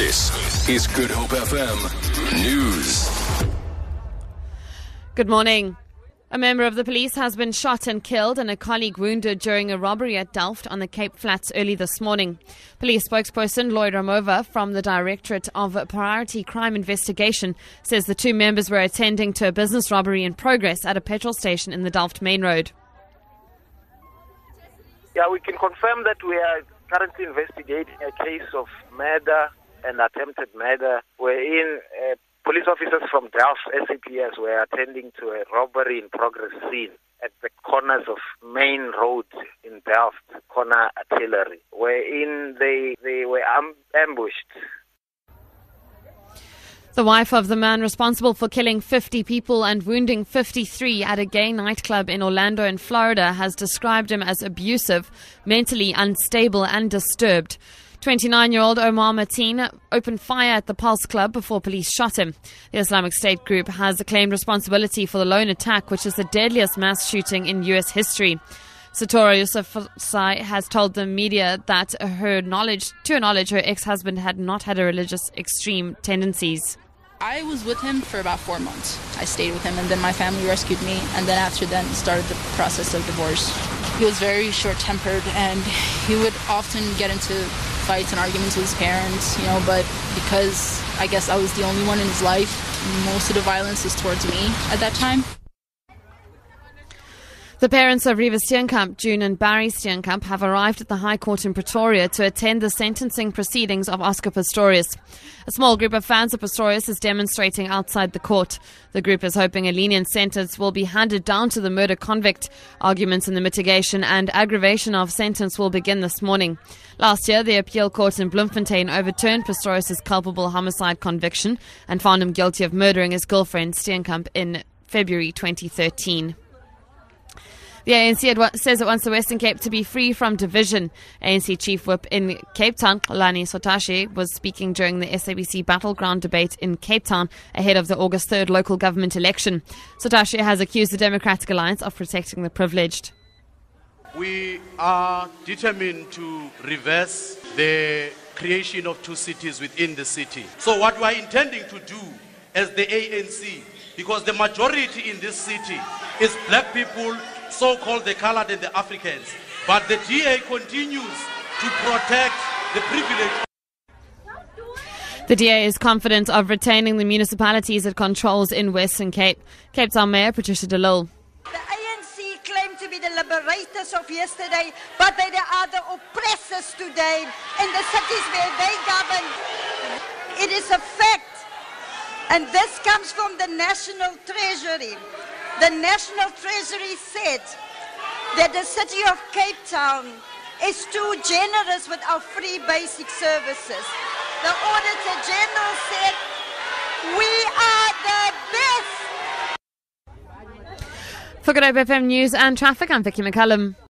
This is Good Hope FM News. Good morning. A member of the police has been shot and killed and a colleague wounded during a robbery at Delft on the Cape Flats early this morning. Police spokesperson Lloyd Ramovha from the Directorate of Priority Crime Investigation says the two members were attending to a business robbery in progress at a petrol station in the Delft Main Road. Yeah, we can confirm that we are currently investigating a case of murder and attempted murder wherein uh, police officers from Delft SAPS were attending to a robbery in progress scene at the corners of Main Road in Delft, corner artillery, wherein they, they were am- ambushed. The wife of the man responsible for killing 50 people and wounding 53 at a gay nightclub in Orlando in Florida has described him as abusive, mentally unstable, and disturbed. 29 year old Omar Mateen opened fire at the Pulse Club before police shot him. The Islamic State group has claimed responsibility for the lone attack, which is the deadliest mass shooting in U.S. history. Sitora Yusufiy has told the media that her knowledge, to her knowledge, her ex-husband had not had a religious extreme tendencies. I was with him for about four months. I stayed with him, and then my family rescued me, and then after that started the process of divorce. He was very short-tempered, and he would often get into fights and arguments with his parents, you know. But because I guess I was the only one in his life, most of the violence was towards me at that time. The parents of Reeva Steenkamp, June and Barry Steenkamp, have arrived at the High Court in Pretoria to attend the sentencing proceedings of Oscar Pistorius. A small group of fans of Pistorius is demonstrating outside the court. The group is hoping a lenient sentence will be handed down to the murder convict. Arguments in the mitigation and aggravation of sentence will begin this morning. Last year, the appeal court in Bloemfontein overturned Pistorius' culpable homicide conviction and found him guilty of murdering his girlfriend Steenkamp in February 2013. The ANC says it wants the Western Cape to be free from division. ANC Chief Whip in Cape Town, Xolani Sotashe, was speaking during the SABC battleground debate in Cape Town ahead of the August 3rd local government election. Sotashe has accused the Democratic Alliance of protecting the privileged. We are determined to reverse the creation of two cities within the city. So, what we are intending to do as the ANC, because the majority in this city is black people so-called the colored and the Africans. But the DA continues to protect the privilege. The DA is confident of retaining the municipalities it controls in Western Cape. Cape Town Mayor Patricia de Lille. The ANC claim to be the liberators of yesterday, but they are the oppressors today in the cities where they govern. It is a fact. And this comes from the National Treasury. The National Treasury said that the city of Cape Town is too generous with our free basic services. The Auditor General said, we are the best. For Good FM News and Traffic, I'm Vicky McCullum.